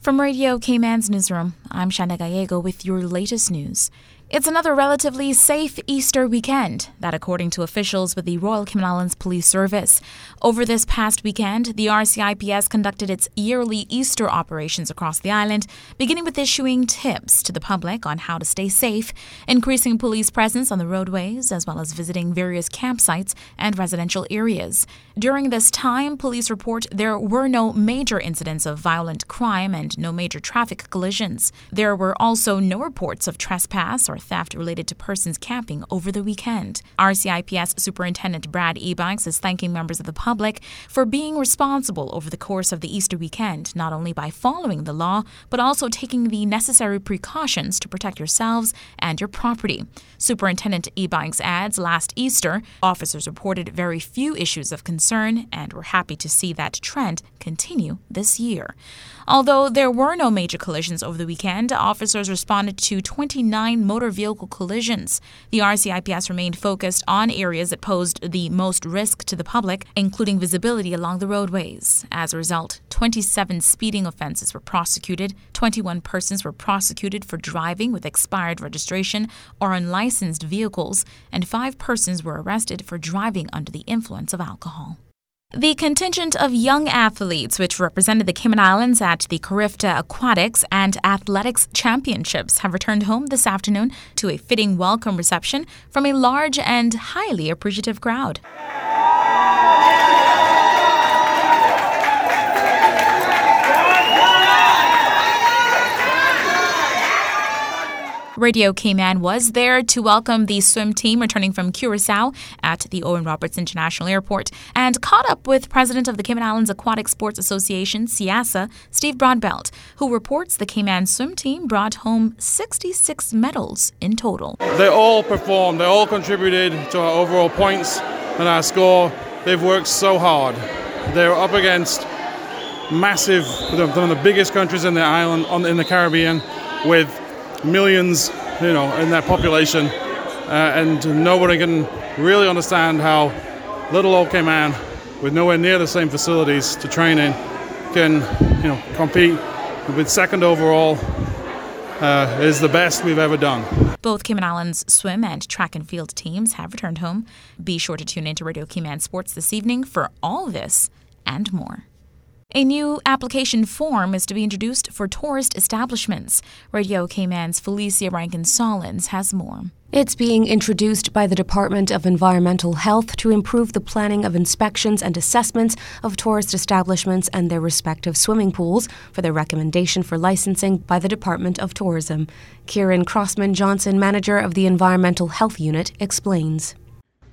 From Radio Cayman's newsroom, I'm Shana Gallego with your latest news. It's another relatively safe Easter weekend, that according to officials with the Royal Cayman Islands Police Service. Over this past weekend, the RCIPS conducted its yearly Easter operations across the island, beginning with issuing tips to the public on how to stay safe, increasing police presence on the roadways, as well as visiting various campsites and residential areas. During this time, police report there were no major incidents of violent crime and no major traffic collisions. There were also no reports of trespass or theft related to persons camping over the weekend. RCIPS Superintendent Brad Ebanks is thanking members of the public for being responsible over the course of the Easter weekend, not only by following the law, but also taking the necessary precautions to protect yourselves and your property. Superintendent Ebanks adds last Easter, officers reported very few issues of concern and were happy to see that trend continue this year. Although there were no major collisions over the weekend, officers responded to 29 motor vehicle collisions. The RCIPS remained focused on areas that posed the most risk to the public, including visibility along the roadways. As a result, 27 speeding offenses were prosecuted, 21 persons were prosecuted for driving with expired registration or unlicensed vehicles, and five persons were arrested for driving under the influence of alcohol. The contingent of young athletes which represented the Cayman Islands at the Carifta Aquatics and Athletics Championships have returned home this afternoon to a fitting welcome reception from a large and highly appreciative crowd. Radio Cayman was there to welcome the swim team returning from Curacao at the Owen Roberts International Airport and caught up with President of the Cayman Islands Aquatic Sports Association, CIASA, Steve Broadbelt, who reports the Cayman swim team brought home 66 medals in total. They all performed, they all contributed to our overall points and our score. They've worked so hard. They're up against massive, one of the biggest countries in the island, in the Caribbean, with millions, you know, in their population, uh, and nobody can really understand how little old Cayman, with nowhere near the same facilities to train in, can, you know, compete with second overall. Uh, is the best we've ever done. Both Cayman Islands swim and track and field teams have returned home. Be sure to tune into Radio Cayman Sports this evening for all this and more. A new application form is to be introduced for tourist establishments. Radio Cayman's Felicia Rankin Solins has more. It's being introduced by the Department of Environmental Health to improve the planning of inspections and assessments of tourist establishments and their respective swimming pools for their recommendation for licensing by the Department of Tourism. Kieran Crossman Johnson, manager of the Environmental Health Unit, explains.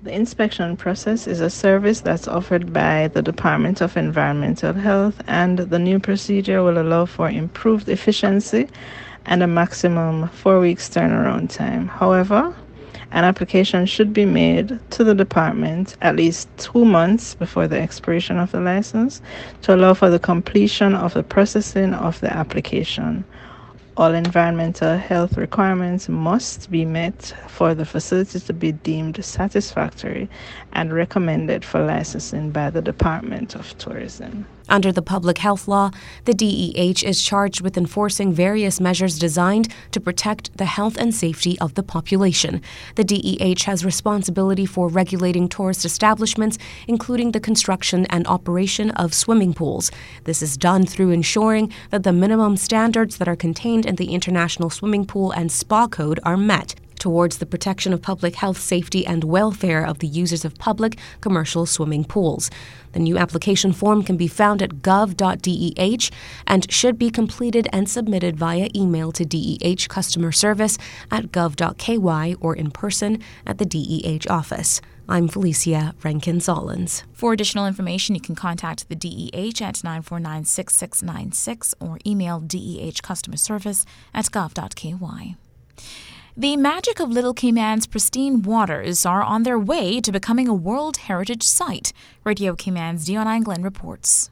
The inspection process is a service that's offered by the Department of Environmental Health, and the new procedure will allow for improved efficiency and a maximum four weeks turnaround time. However, an application should be made to the department at least two months before the expiration of the license to allow for the completion of the processing of the application. All environmental health requirements must be met for the facility to be deemed satisfactory and recommended for licensing by the Department of Tourism. Under the public health law, the DEH is charged with enforcing various measures designed to protect the health and safety of the population. The DEH has responsibility for regulating tourist establishments, including the construction and operation of swimming pools. This is done through ensuring that the minimum standards that are contained in the International Swimming Pool and Spa Code are met towards the protection of public health, safety, and welfare of the users of public commercial swimming pools. The new application form can be found at gov.deh and should be completed and submitted via email to DEH customer service at gov.ky or in person at the DEH office. I'm Felicia Rankin Solins. For additional information, you can contact the DEH at 949 6696 or email DEH customer service at gov.ky. The magic of Little Cayman's pristine waters are on their way to becoming a World Heritage Site, Radio Cayman's Dion Anglin reports.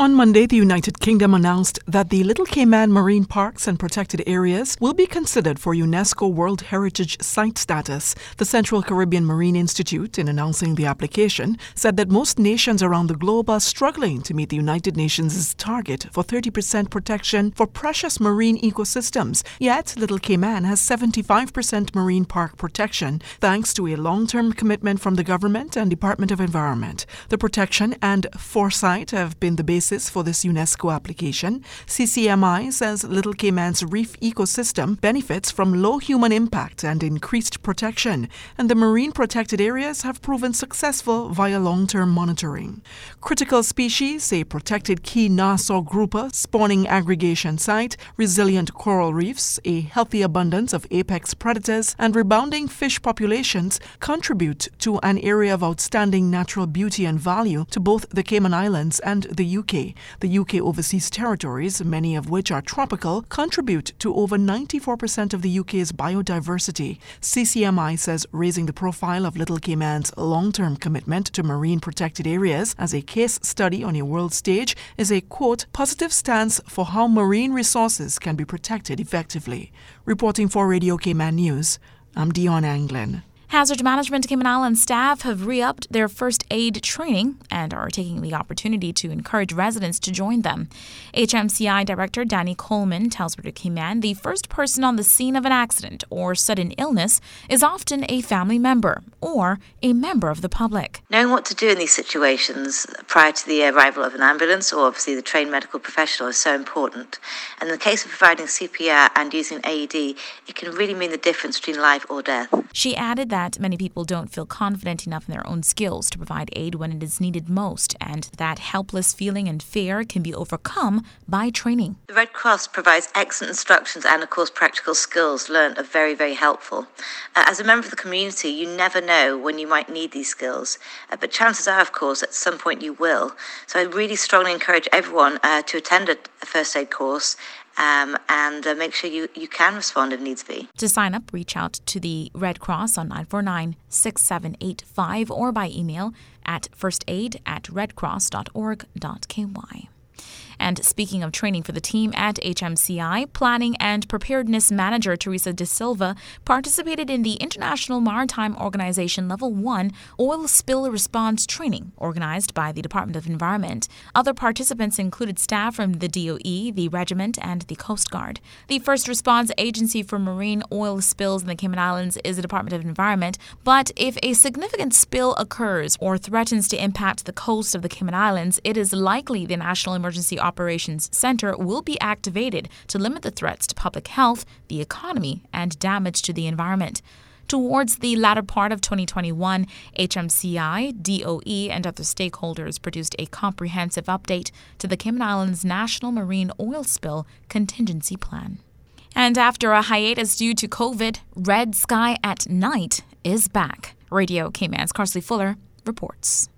On Monday, the United Kingdom announced that the Little Cayman marine parks and protected areas will be considered for UNESCO World Heritage Site status. The Central Caribbean Marine Institute, in announcing the application, said that most nations around the globe are struggling to meet the United Nations' target for 30% protection for precious marine ecosystems. Yet, Little Cayman has 75% marine park protection, thanks to a long term commitment from the government and Department of Environment. The protection and foresight have been the basis basis for this UNESCO application, CCMI says Little Cayman's reef ecosystem benefits from low human impact and increased protection, and the marine protected areas have proven successful via long term monitoring. Critical species, a protected key Nassau grouper spawning aggregation site, resilient coral reefs, a healthy abundance of apex predators, and rebounding fish populations contribute to an area of outstanding natural beauty and value to both the Cayman Islands and the UK. The UK overseas territories, many of which are tropical, contribute to over 94% of the UK's biodiversity. CCMI says raising the profile of Little Cayman's long term commitment to marine protected areas as a case study on a world stage is a quote, positive stance for how marine resources can be protected effectively. Reporting for Radio Cayman News, I'm Dion Anglin. Hazard Management Cayman Islands staff have re upped their first aid training and are taking the opportunity to encourage residents to join them. HMCI Director Danny Coleman tells Radio Cayman the first person on the scene of an accident or sudden illness is often a family member or a member of the public. Knowing what to do in these situations prior to the arrival of an ambulance or obviously the trained medical professional is so important. And in the case of providing CPR and using AED, it can really mean the difference between life or death. She added that that many people don't feel confident enough in their own skills to provide aid when it is needed most, and that helpless feeling and fear can be overcome by training. The Red Cross provides excellent instructions and, of course, practical skills learned are very, very helpful. Uh, as a member of the community, you never know when you might need these skills, uh, but chances are, of course, at some point you will. So I really strongly encourage everyone uh, to attend a first aid course um, and uh, make sure you, you can respond if needs be. To sign up, reach out to the Red Cross on 949 6785 or by email at firstaid at redcross.org.ky. And speaking of training for the team at HMCI, Planning and Preparedness Manager Teresa De Silva participated in the International Maritime Organization Level 1 Oil Spill Response Training organized by the Department of Environment. Other participants included staff from the DOE, the Regiment, and the Coast Guard. The first response agency for marine oil spills in the Cayman Islands is the Department of Environment, but if a significant spill occurs or threatens to impact the coast of the Cayman Islands, it is likely the National Emergency Operations Center will be activated to limit the threats to public health, the economy, and damage to the environment. Towards the latter part of 2021, HMCI, DOE, and other stakeholders produced a comprehensive update to the Cayman Islands National Marine Oil Spill Contingency Plan. And after a hiatus due to COVID, Red Sky at Night is back. Radio Cayman's Carsley Fuller reports.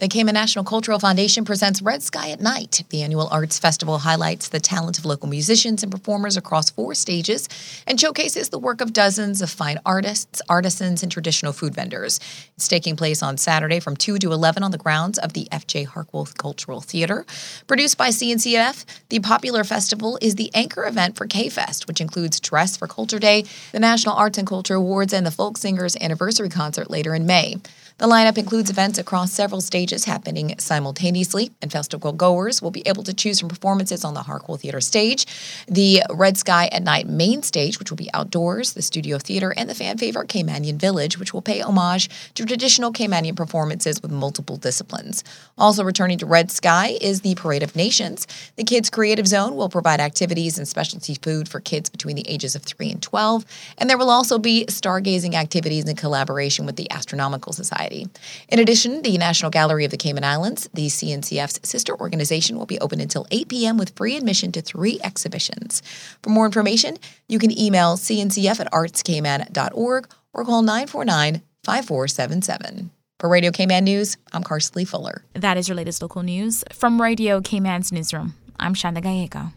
The Cayman National Cultural Foundation presents Red Sky at Night. The annual arts festival highlights the talent of local musicians and performers across four stages and showcases the work of dozens of fine artists, artisans, and traditional food vendors. It's taking place on Saturday from 2 to 11 on the grounds of the F.J. Harquail Cultural Theater. Produced by CNCF, the popular festival is the anchor event for Cayfest, which includes Dress for Culture Day, the National Arts and Culture Awards, and the Folk Singers Anniversary Concert later in May. The lineup includes events across several stages happening simultaneously, and festival goers will be able to choose from performances on the Harquail Theater stage, the Red Sky at Night main stage, which will be outdoors, the Studio Theater, and the fan favorite Caymanian Village, which will pay homage to traditional Caymanian performances with multiple disciplines. Also returning to Red Sky is the Parade of Nations. The Kids Creative Zone will provide activities and specialty food for kids between the ages of 3 and 12, and there will also be stargazing activities in collaboration with the Astronomical Society. Society. In addition, the National Gallery of the Cayman Islands, the CNCF's sister organization, will be open until 8 p.m. with free admission to three exhibitions. For more information, you can email cncf at artscayman.org or call 949 5477. For Radio Cayman News, I'm Carsley Fuller. That is your latest local news from Radio Cayman's newsroom. I'm Shanda Gallego.